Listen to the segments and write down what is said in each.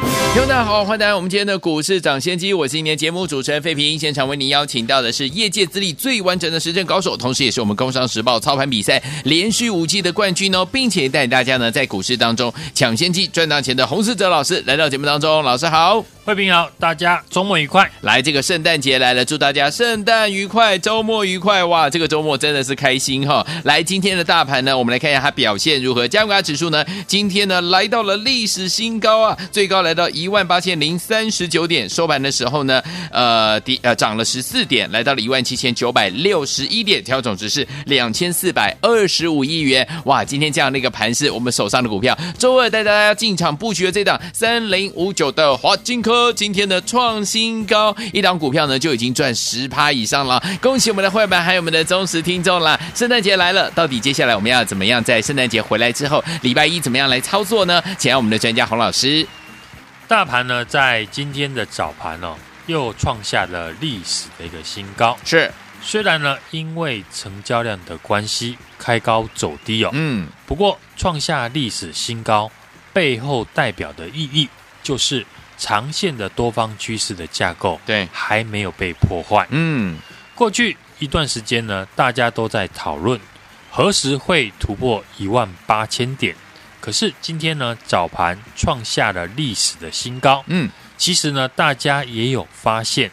听众大家好，欢迎来到我们今天的股市抢先机，我是今天节目主持人费平。现场为您邀请到的是业界资历最完整的实战高手，同时也是我们工商时报操盘比赛连续五季的冠军哦，并且带大家呢在股市当中抢先机赚大钱的洪思哲老师来到节目当中，老师好。慧平好，大家周末愉快！来，这个圣诞节来了，祝大家圣诞愉快，周末愉快！哇，这个周末真的是开心哈！来，今天的大盘呢，我们来看一下它表现如何。加权指数呢，今天呢来到了历史新高啊，最高来到一万八千零三十九点，收盘的时候呢，呃，第呃涨了十四点，来到了一万七千九百六十一点，调整值是两千四百二十五亿元。哇，今天这样的一个盘势，我们手上的股票，周二带大家进场布局的这档三零五九的华金科。今天的创新高，一档股票呢就已经赚十趴以上了，恭喜我们的会员还有我们的忠实听众啦。圣诞节来了，到底接下来我们要怎么样在圣诞节回来之后，礼拜一怎么样来操作呢？请让我们的专家洪老师。大盘呢在今天的早盘哦，又创下了历史的一个新高。是，虽然呢因为成交量的关系开高走低哦，嗯，不过创下历史新高背后代表的意义就是。长线的多方趋势的架构，对，还没有被破坏。嗯，过去一段时间呢，大家都在讨论何时会突破一万八千点。可是今天呢，早盘创下了历史的新高。嗯，其实呢，大家也有发现，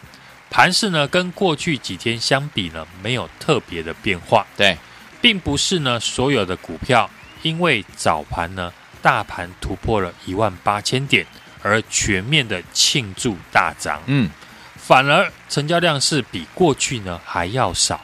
盘势呢跟过去几天相比呢，没有特别的变化。对，并不是呢所有的股票因为早盘呢大盘突破了一万八千点。而全面的庆祝大涨，嗯，反而成交量是比过去呢还要少，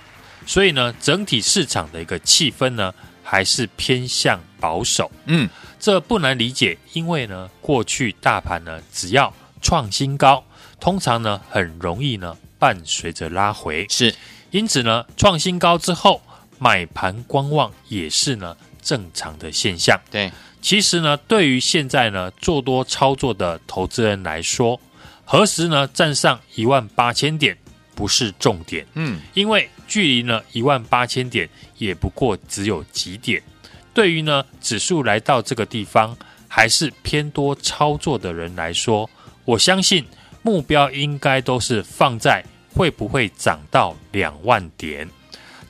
所以呢，整体市场的一个气氛呢还是偏向保守，嗯，这不难理解，因为呢，过去大盘呢只要创新高，通常呢很容易呢伴随着拉回，是，因此呢，创新高之后买盘观望也是呢正常的现象，对。其实呢，对于现在呢做多操作的投资人来说，何时呢站上一万八千点不是重点，嗯，因为距离呢一万八千点也不过只有几点。对于呢指数来到这个地方还是偏多操作的人来说，我相信目标应该都是放在会不会涨到两万点。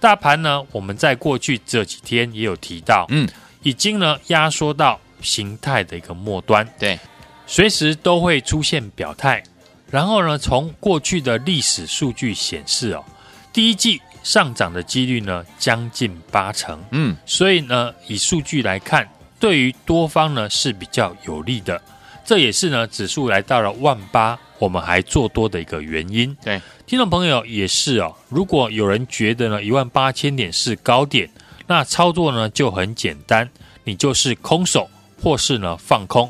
大盘呢，我们在过去这几天也有提到，嗯。已经呢压缩到形态的一个末端，对，随时都会出现表态。然后呢，从过去的历史数据显示哦，第一季上涨的几率呢将近八成，嗯，所以呢，以数据来看，对于多方呢是比较有利的。这也是呢指数来到了万八，我们还做多的一个原因。对，听众朋友也是哦，如果有人觉得呢一万八千点是高点。那操作呢就很简单，你就是空手或是呢放空，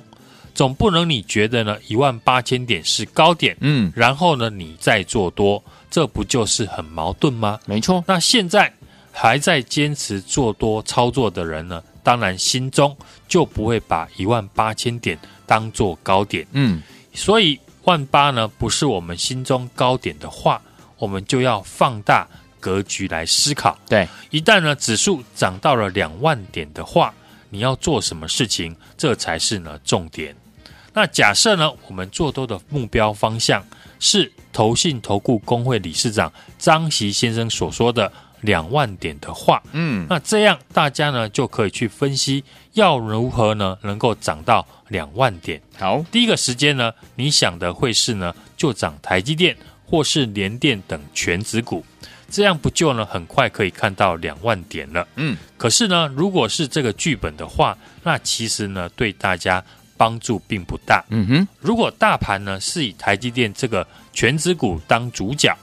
总不能你觉得呢一万八千点是高点，嗯，然后呢你再做多，这不就是很矛盾吗？没错。那现在还在坚持做多操作的人呢，当然心中就不会把一万八千点当做高点，嗯，所以万八呢不是我们心中高点的话，我们就要放大。格局来思考，对，一旦呢指数涨到了两万点的话，你要做什么事情？这才是呢重点。那假设呢，我们做多的目标方向是投信投顾工会理事长张席先生所说的两万点的话，嗯，那这样大家呢就可以去分析要如何呢能够涨到两万点。好，第一个时间呢，你想的会是呢就涨台积电或是联电等全指股。这样不就呢？很快可以看到两万点了。嗯，可是呢，如果是这个剧本的话，那其实呢，对大家帮助并不大。嗯哼，如果大盘呢是以台积电这个权值股当主角，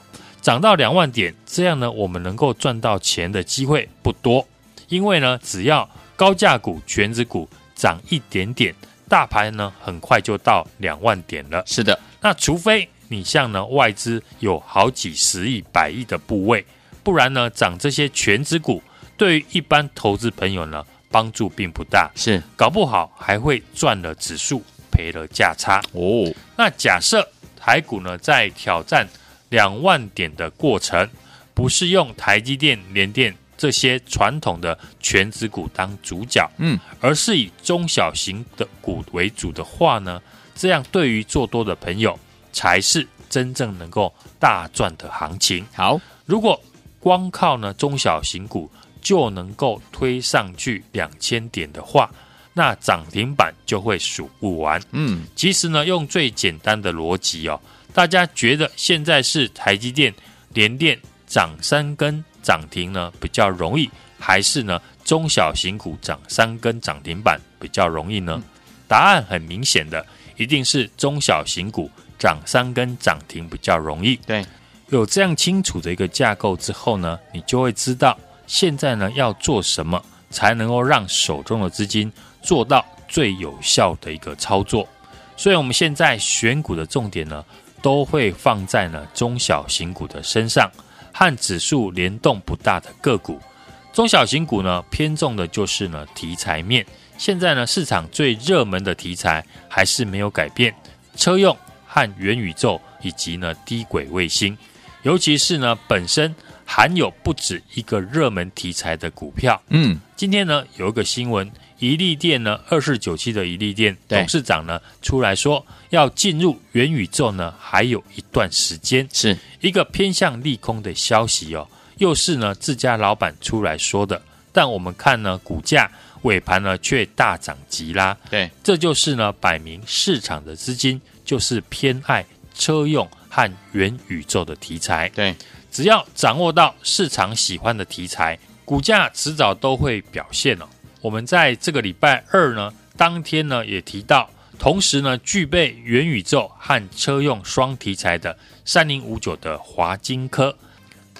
涨到两万点，这样呢，我们能够赚到钱的机会不多。因为呢，只要高价股、权值股涨一点点，大盘呢很快就到两万点了。是的，那除非。你像呢，外资有好几十亿、百亿的部位，不然呢，涨这些全值股对于一般投资朋友呢帮助并不大，是。搞不好还会赚了指数，赔了价差。哦。那假设台股呢在挑战两万点的过程，不是用台积电、联电这些传统的全指股当主角，嗯，而是以中小型的股为主的话呢，这样对于做多的朋友才是真正能够大赚的行情。好，如果光靠呢中小型股就能够推上去两千点的话，那涨停板就会数不完。嗯，其实呢，用最简单的逻辑哦，大家觉得现在是台积电、联电。涨三根涨停呢比较容易，还是呢中小型股涨三根涨停板比较容易呢？嗯、答案很明显的，一定是中小型股涨三根涨停比较容易。对，有这样清楚的一个架构之后呢，你就会知道现在呢要做什么才能够让手中的资金做到最有效的一个操作。所以，我们现在选股的重点呢，都会放在呢中小型股的身上。和指数联动不大的个股，中小型股呢偏重的就是呢题材面。现在呢市场最热门的题材还是没有改变，车用和元宇宙以及呢低轨卫星，尤其是呢本身含有不止一个热门题材的股票。嗯，今天呢有一个新闻。宜利电呢，二四九七的宜利电董事长呢出来说，要进入元宇宙呢，还有一段时间，是一个偏向利空的消息哦。又是呢自家老板出来说的，但我们看呢股价尾盘呢却大涨急拉，对，这就是呢摆明市场的资金就是偏爱车用和元宇宙的题材，对，只要掌握到市场喜欢的题材，股价迟早都会表现哦。我们在这个礼拜二呢，当天呢也提到，同时呢具备元宇宙和车用双题材的三零五九的华金科，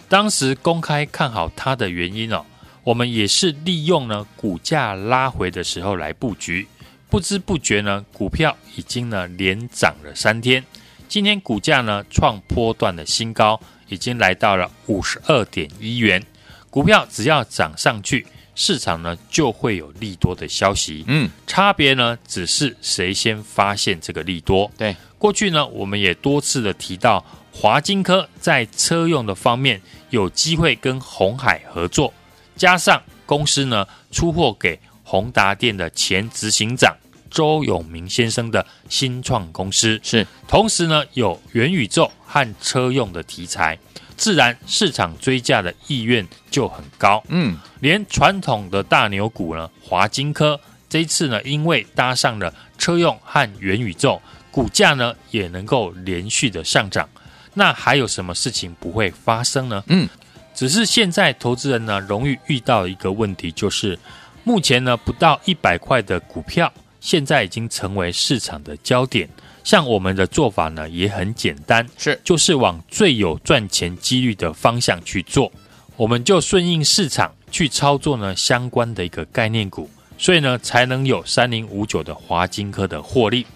当时公开看好它的原因哦，我们也是利用呢股价拉回的时候来布局，不知不觉呢股票已经呢连涨了三天，今天股价呢创波段的新高，已经来到了五十二点一元，股票只要涨上去。市场呢就会有利多的消息，嗯，差别呢只是谁先发现这个利多。对，过去呢我们也多次的提到，华金科在车用的方面有机会跟红海合作，加上公司呢出货给宏达电的前执行长周永明先生的新创公司，是，同时呢有元宇宙和车用的题材。自然市场追价的意愿就很高，嗯，连传统的大牛股呢，华金科这一次呢，因为搭上了车用和元宇宙，股价呢也能够连续的上涨。那还有什么事情不会发生呢？嗯，只是现在投资人呢，容易遇到一个问题，就是目前呢不到一百块的股票，现在已经成为市场的焦点。像我们的做法呢，也很简单，是就是往最有赚钱几率的方向去做，我们就顺应市场去操作呢相关的一个概念股，所以呢才能有三零五九的华金科的获利。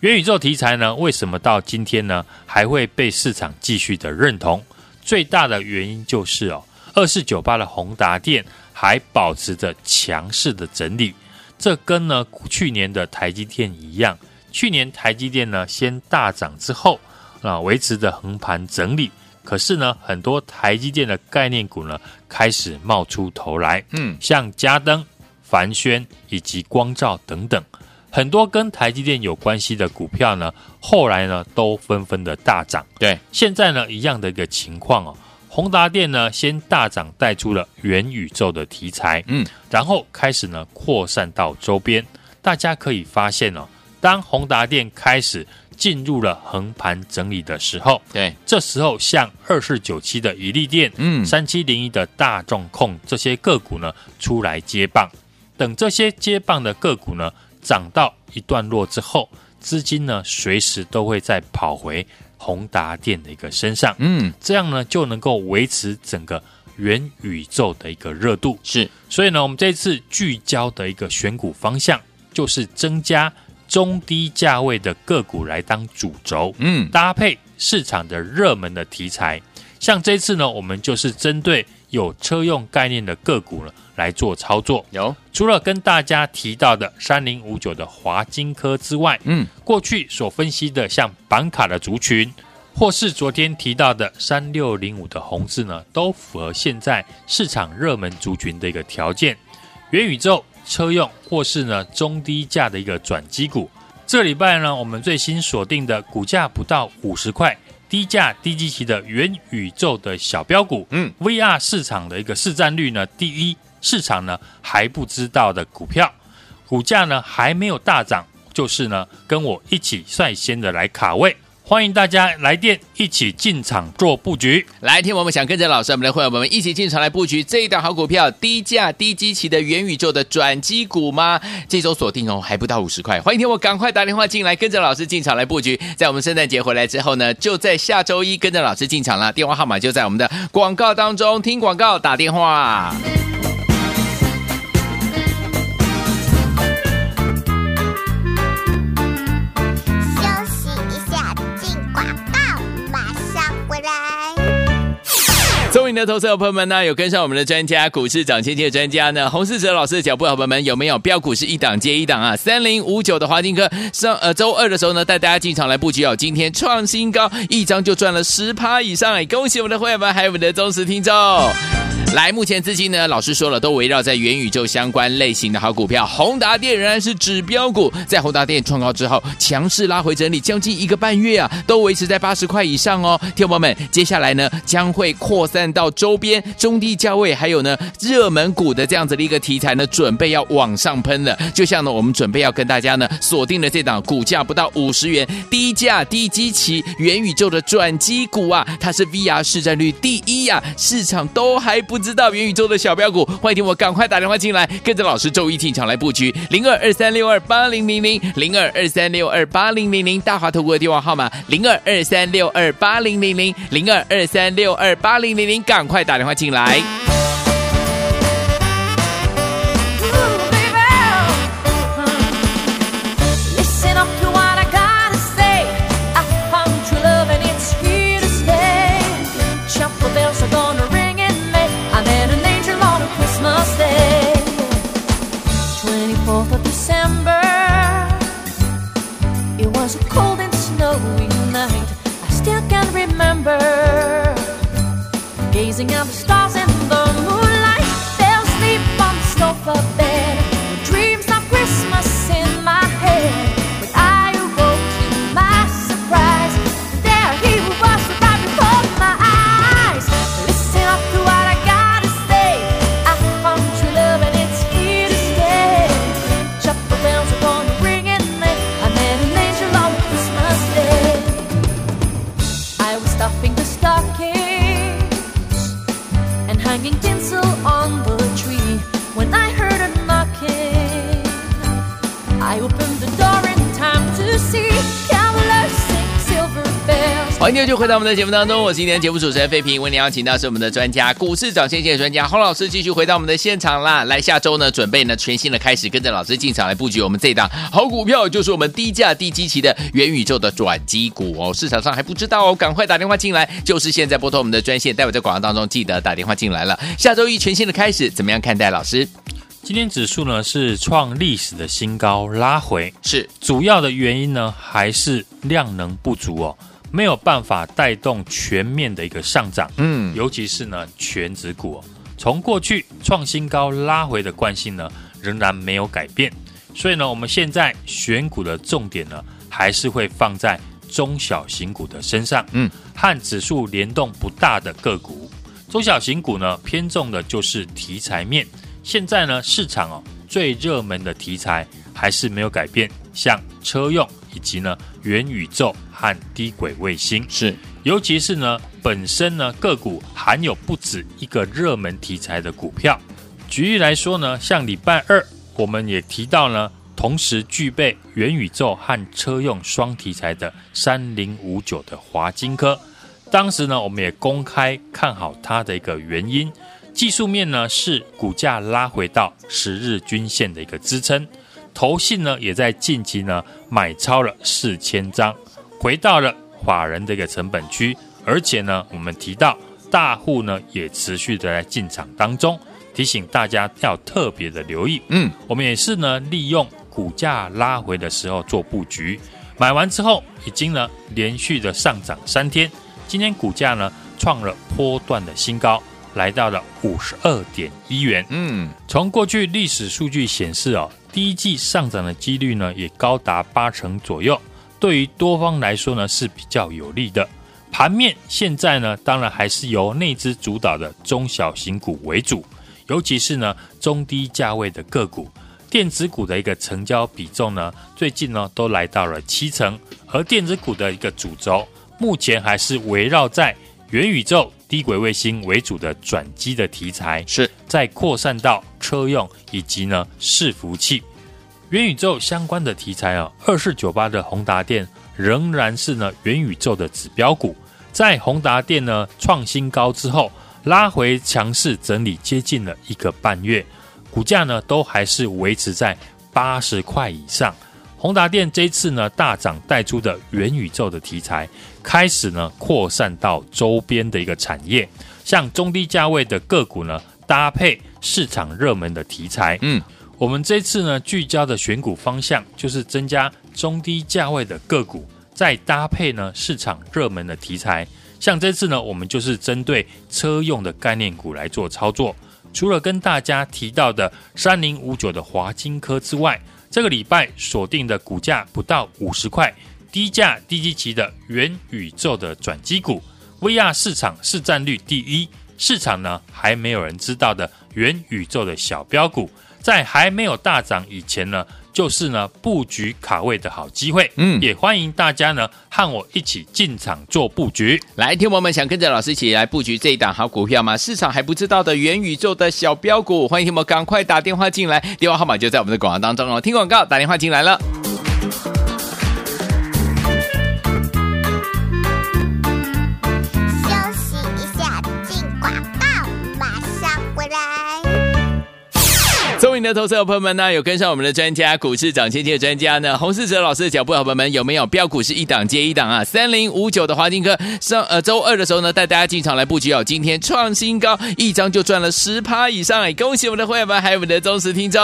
元宇宙题材呢，为什么到今天呢还会被市场继续的认同？最大的原因就是哦，二四九八的宏达电还保持着强势的整理，这跟呢去年的台积电一样。去年台积电呢先大涨之后啊，维持着横盘整理。可是呢，很多台积电的概念股呢开始冒出头来，嗯，像嘉登、凡轩以及光照等等，很多跟台积电有关系的股票呢，后来呢都纷纷的大涨。对，现在呢一样的一个情况哦，宏达电呢先大涨，带出了元宇宙的题材，嗯，然后开始呢扩散到周边，大家可以发现哦。当宏达电开始进入了横盘整理的时候，对，这时候像二四九七的宜利电，嗯，三七零一的大众控这些个股呢出来接棒，等这些接棒的个股呢涨到一段落之后，资金呢随时都会再跑回宏达电的一个身上，嗯，这样呢就能够维持整个元宇宙的一个热度。是，所以呢，我们这次聚焦的一个选股方向就是增加。中低价位的个股来当主轴，嗯，搭配市场的热门的题材，像这次呢，我们就是针对有车用概念的个股呢来做操作。有，除了跟大家提到的三零五九的华金科之外，嗯，过去所分析的像板卡的族群，或是昨天提到的三六零五的宏致呢，都符合现在市场热门族群的一个条件。元宇宙、车用或是呢中低价的一个转机股。这礼拜呢，我们最新锁定的股价不到五十块、低价低基期的元宇宙的小标股，嗯，VR 市场的一个市占率呢，第一，市场呢还不知道的股票，股价呢还没有大涨，就是呢跟我一起率先的来卡位。欢迎大家来电一起进场做布局。来，听我们想跟着老师，我们的会员们一起进场来布局这一档好股票，低价低基期的元宇宙的转机股吗？这周锁定哦，还不到五十块。欢迎听我赶快打电话进来，跟着老师进场来布局。在我们圣诞节回来之后呢，就在下周一跟着老师进场了。电话号码就在我们的广告当中，听广告打电话。So 的投资者朋友们呢，有跟上我们的专家股市涨千千的专家呢，洪世哲老师的脚步，好朋友们有没有标股是一档接一档啊？三零五九的华金科上呃周二的时候呢，带大家进场来布局哦，今天创新高，一张就赚了十趴以上哎，恭喜我们的会员们，还有我们的忠实听众。来，目前资金呢，老师说了，都围绕在元宇宙相关类型的好股票。宏达电仍然是指标股，在宏达电创高之后，强势拉回整理将近一个半月啊，都维持在八十块以上哦。听友们，接下来呢，将会扩散到周边中低价位，还有呢热门股的这样子的一个题材呢，准备要往上喷了。就像呢，我们准备要跟大家呢锁定的这档股价不到五十元、低价低基期元宇宙的转机股啊，它是 VR 市占率第一呀、市场都还不。知道元宇宙的小标股，欢迎听我赶快打电话进来，跟着老师周一进场来布局零二二三六二八零零零零二二三六二八零零零大华投顾的电话号码零二二三六二八零零零零二二三六二八零零零，赶快打电话进来。欢迎继续回到我们的节目当中，我是今天节目主持人费平。为您邀请到是我们的专家，股市涨先见专家洪老师，继续回到我们的现场啦。来，下周呢，准备呢全新的开始，跟着老师进场来布局我们这档好股票，就是我们低价低基期的元宇宙的转机股哦。市场上还不知道哦，赶快打电话进来，就是现在拨通我们的专线。待会在广告当中记得打电话进来了。下周一全新的开始，怎么样看待？老师，今天指数呢是创历史的新高，拉回是主要的原因呢，还是量能不足哦。没有办法带动全面的一个上涨，嗯，尤其是呢全指股，从过去创新高拉回的惯性呢仍然没有改变，所以呢我们现在选股的重点呢还是会放在中小型股的身上，嗯，和指数联动不大的个股，中小型股呢偏重的就是题材面，现在呢市场哦最热门的题材还是没有改变，像车用以及呢元宇宙。和低轨卫星是，尤其是呢，本身呢个股含有不止一个热门题材的股票。举例来说呢，像礼拜二我们也提到呢，同时具备元宇宙和车用双题材的三零五九的华金科。当时呢，我们也公开看好它的一个原因，技术面呢是股价拉回到十日均线的一个支撑，投信呢也在近期呢买超了四千张。回到了法人的一个成本区，而且呢，我们提到大户呢也持续的在进场当中，提醒大家要特别的留意。嗯，我们也是呢利用股价拉回的时候做布局，买完之后已经呢连续的上涨三天，今天股价呢创了波段的新高，来到了五十二点一元。嗯，从过去历史数据显示哦，第一季上涨的几率呢也高达八成左右，对于多方来说呢是比较有利的。盘面现在呢，当然还是由内资主导的中小型股为主，尤其是呢中低价位的个股，电子股的一个成交比重呢，最近呢都来到了七成，而电子股的一个主轴，目前还是围绕在元宇宙、低轨卫星为主的转机的题材，是再扩散到车用以及呢伺服器，元宇宙相关的题材啊，二四九八的宏达电仍然是呢元宇宙的指标股。在宏达电呢创新高之后，拉回强势整理接近了一个半月，股价呢都还是维持在八十块以上。宏达电这次呢大涨带出的元宇宙的题材，开始呢扩散到周边的一个产业，像中低价位的个股呢搭配市场热门的题材，嗯，我们这次呢聚焦的选股方向就是增加中低价位的个股。再搭配呢市场热门的题材，像这次呢，我们就是针对车用的概念股来做操作。除了跟大家提到的三零五九的华金科之外，这个礼拜锁定的股价不到五十块、低价低基期的元宇宙的转机股，VR 市场市占率第一，市场呢还没有人知道的元宇宙的小标股，在还没有大涨以前呢。就是呢，布局卡位的好机会，嗯，也欢迎大家呢和我一起进场做布局。来，听友们想跟着老师一起来布局这一档好股票吗？市场还不知道的元宇宙的小标股，欢迎听友们赶快打电话进来，电话号码就在我们的广告当中哦。听广告，打电话进来了。的投资者朋友们呢，有跟上我们的专家股市涨千金的专家呢，洪世哲老师的脚步，朋友们有没有标股是一档接一档啊？三零五九的华金科上呃周二的时候呢，带大家进场来布局哦，今天创新高，一张就赚了十趴以上哎，恭喜我们的会员们，还有我们的忠实听众。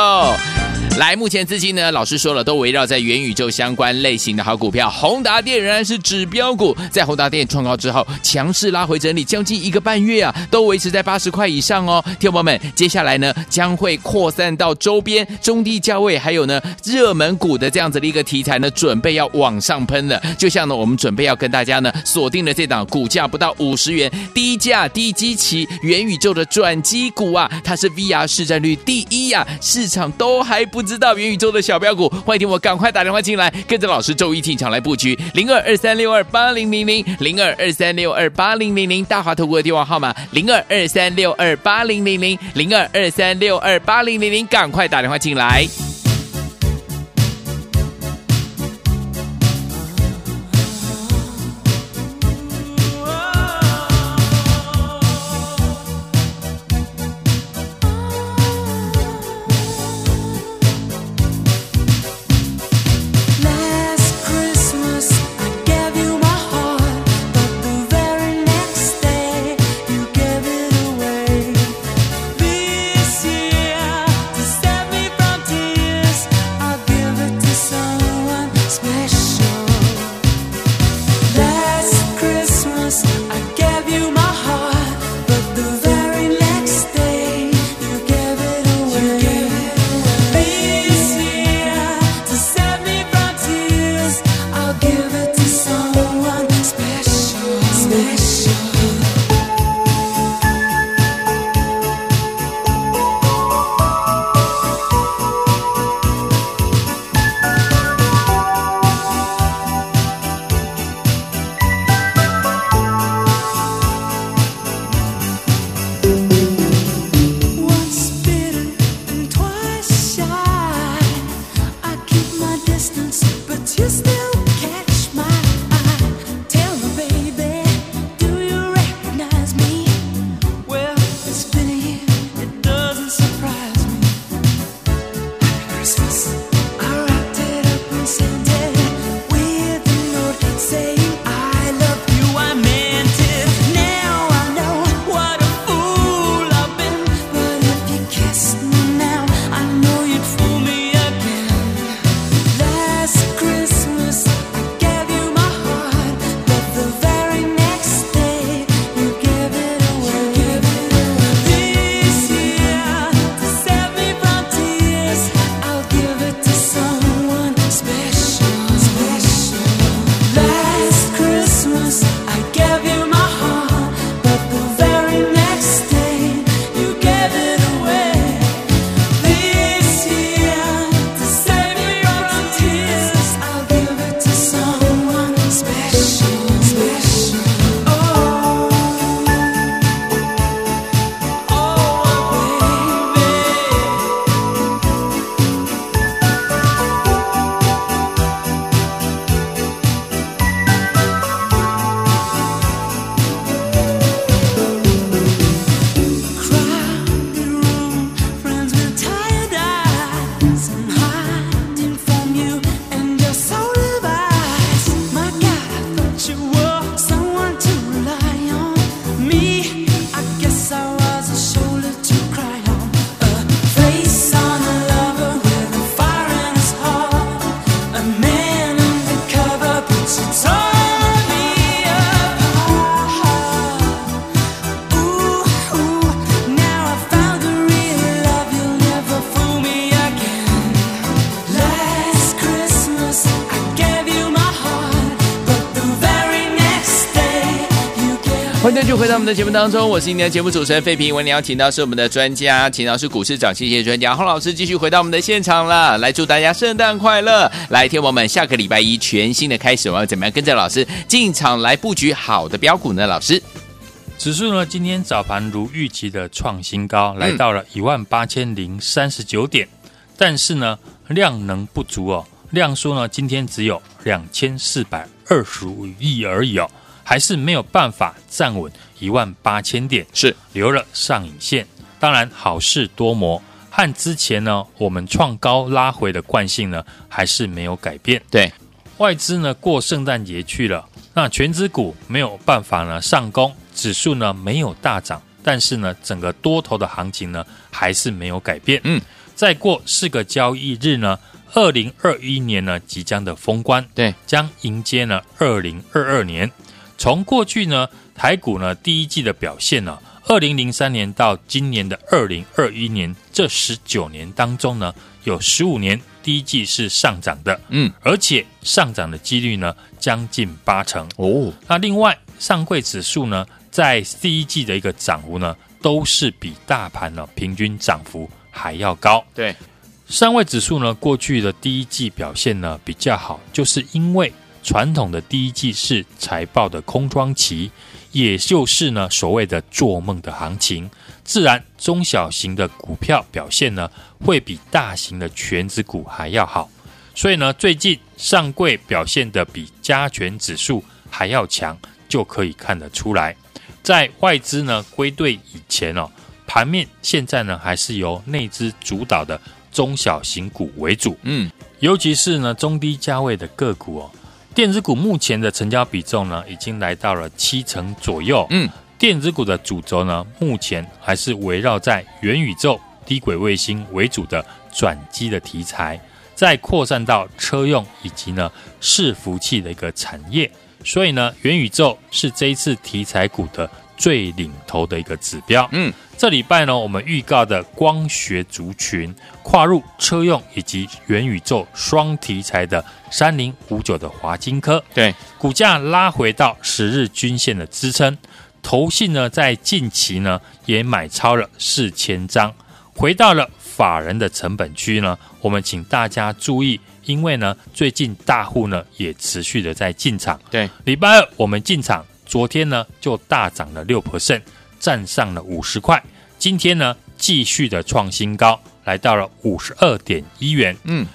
来，目前资金呢，老师说了，都围绕在元宇宙相关类型的好股票。宏达电仍然是指标股，在宏达电创高之后，强势拉回整理将近一个半月啊，都维持在八十块以上哦。听友们，接下来呢，将会扩散到周边中低价位，还有呢热门股的这样子的一个题材呢，准备要往上喷了。就像呢，我们准备要跟大家呢锁定的这档股价不到五十元、低价低基期元宇宙的转机股啊，它是 VR 市占率第一呀、市场都还不。知道元宇宙的小标股，欢迎听我赶快打电话进来，跟着老师周一进场来布局零二二三六二八零零零零二二三六二八零零零大华投顾的电话号码零二二三六二八零零零零二二三六二八零零零，赶快打电话进来。的节目当中，我是今天的节目主持人费平。为您邀请到是我们的专家，请到是股市涨跌线专家洪老师，继续回到我们的现场了。来祝大家圣诞快乐！来，听我们下个礼拜一全新的开始，我要怎么样跟着老师进场来布局好的标股呢？老师，指数呢今天早盘如预期的创新高，来到了一万八千零三十九点，但是呢量能不足哦，量缩呢今天只有两千四百二十五亿而已哦。还是没有办法站稳一万八千点，是留了上影线。当然，好事多磨，和之前呢我们创高拉回的惯性呢还是没有改变。对，外资呢过圣诞节去了，那全资股没有办法呢上攻，指数呢没有大涨，但是呢整个多头的行情呢还是没有改变。嗯，再过四个交易日呢。二零二一年呢即将的封关，对，将迎接呢二零二二年。从过去呢，台股呢第一季的表现呢，二零零三年到今年的二零二一年这十九年当中呢，有十五年第一季是上涨的，嗯，而且上涨的几率呢将近八成哦。那另外上柜指数呢，在第一季的一个涨幅呢，都是比大盘呢平均涨幅还要高。对，上柜指数呢，过去的第一季表现呢比较好，就是因为。传统的第一季是财报的空窗期，也就是呢所谓的做梦的行情，自然中小型的股票表现呢会比大型的全指股还要好。所以呢，最近上柜表现的比加权指数还要强，就可以看得出来。在外资呢归队以前哦，盘面现在呢还是由内资主导的中小型股为主，嗯，尤其是呢中低价位的个股哦。电子股目前的成交比重呢，已经来到了七成左右。嗯，电子股的主轴呢，目前还是围绕在元宇宙、低轨卫星为主的转机的题材，再扩散到车用以及呢伺服器的一个产业。所以呢，元宇宙是这一次题材股的最领头的一个指标。嗯。这礼拜呢，我们预告的光学族群跨入车用以及元宇宙双题材的三零五九的华金科，对股价拉回到十日均线的支撑，投信呢在近期呢也买超了四千张，回到了法人的成本区呢。我们请大家注意，因为呢最近大户呢也持续的在进场，对礼拜二我们进场，昨天呢就大涨了六 percent。站上了五十块，今天呢继续的创新高，来到了五十二点一元。嗯，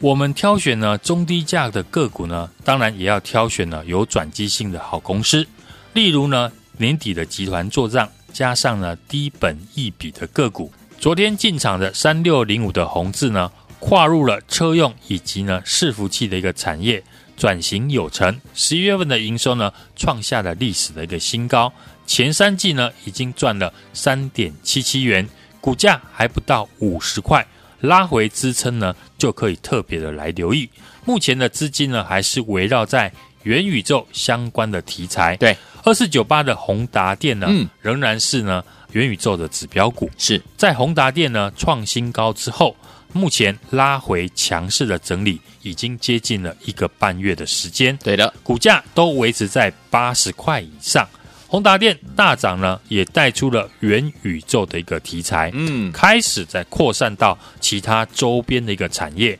我们挑选呢中低价的个股呢，当然也要挑选呢有转机性的好公司，例如呢年底的集团做账，加上呢低本益比的个股。昨天进场的三六零五的宏致呢，跨入了车用以及呢伺服器的一个产业，转型有成，十一月份的营收呢创下了历史的一个新高。前三季呢，已经赚了三点七七元，股价还不到五十块，拉回支撑呢，就可以特别的来留意。目前的资金呢，还是围绕在元宇宙相关的题材。对，二四九八的宏达电呢，嗯，仍然是呢元宇宙的指标股。是在宏达电呢创新高之后，目前拉回强势的整理，已经接近了一个半月的时间。对的，股价都维持在八十块以上。宏达电大涨呢，也带出了元宇宙的一个题材，嗯，开始在扩散到其他周边的一个产业。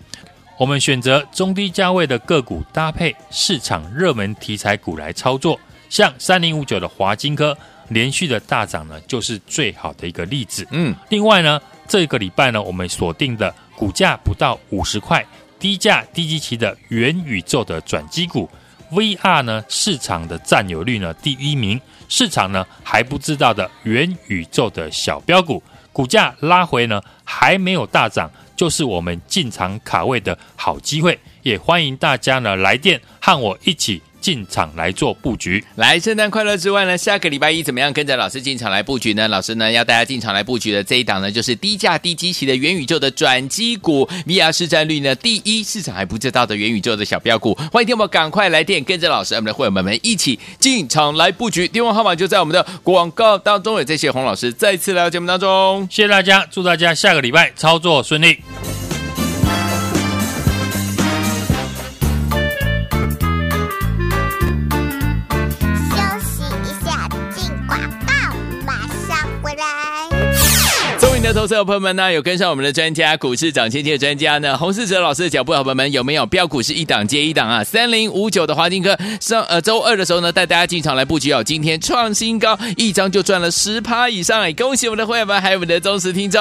我们选择中低价位的个股，搭配市场热门题材股来操作，像三零五九的华金科连续的大涨呢，就是最好的一个例子。嗯，另外呢，这个礼拜呢，我们锁定的股价不到五十块，低价低基期的元宇宙的转机股，VR 呢市场的占有率呢第一名。市场呢还不知道的元宇宙的小标股，股价拉回呢还没有大涨，就是我们进场卡位的好机会，也欢迎大家呢来电和我一起。进场来做布局，来圣诞快乐之外呢，下个礼拜一怎么样跟着老师进场来布局呢？老师呢要大家进场来布局的这一档呢，就是低价低基期的元宇宙的转机股，VR 市占率呢第一，市场还不知道的元宇宙的小标股，欢迎听我们赶快来电，跟着老师，我们的会员们们一起进场来布局，电话号码就在我们的广告当中，也谢谢洪老师再次来到节目当中，谢谢大家，祝大家下个礼拜操作顺利。投资者朋友们呢，有跟上我们的专家股市涨千千的专家呢，洪世哲老师的脚步，好朋友们有没有标股是一档接一档啊？三零五九的华金科上呃周二的时候呢，带大家进场来布局哦，今天创新高，一张就赚了十趴以上哎，恭喜我们的会员们，还有我们的忠实听众。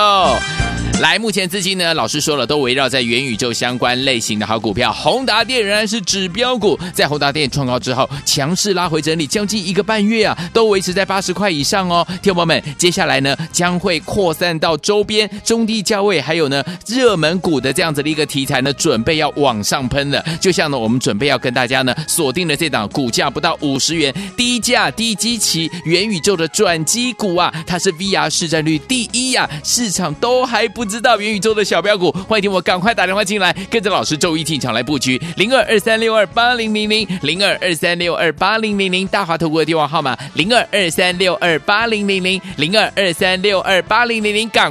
来，目前资金呢，老师说了，都围绕在元宇宙相关类型的好股票。宏达电仍然是指标股，在宏达电创高之后，强势拉回整理将近一个半月啊，都维持在八十块以上哦。听友们，接下来呢，将会扩散到周边中低价位，还有呢热门股的这样子的一个题材呢，准备要往上喷了。就像呢，我们准备要跟大家呢锁定的这档股价不到五十元、低价低基期元宇宙的转机股啊，它是 VR 市占率第一呀、市场都还不。知道元宇宙的小标股，欢迎听我赶快打电话进来，跟着老师周一进场来布局零二二三六二八零零零零二二三六二八零零零大华投顾的电话号码零二二三六二八零零零零二二三六二八零零零，赶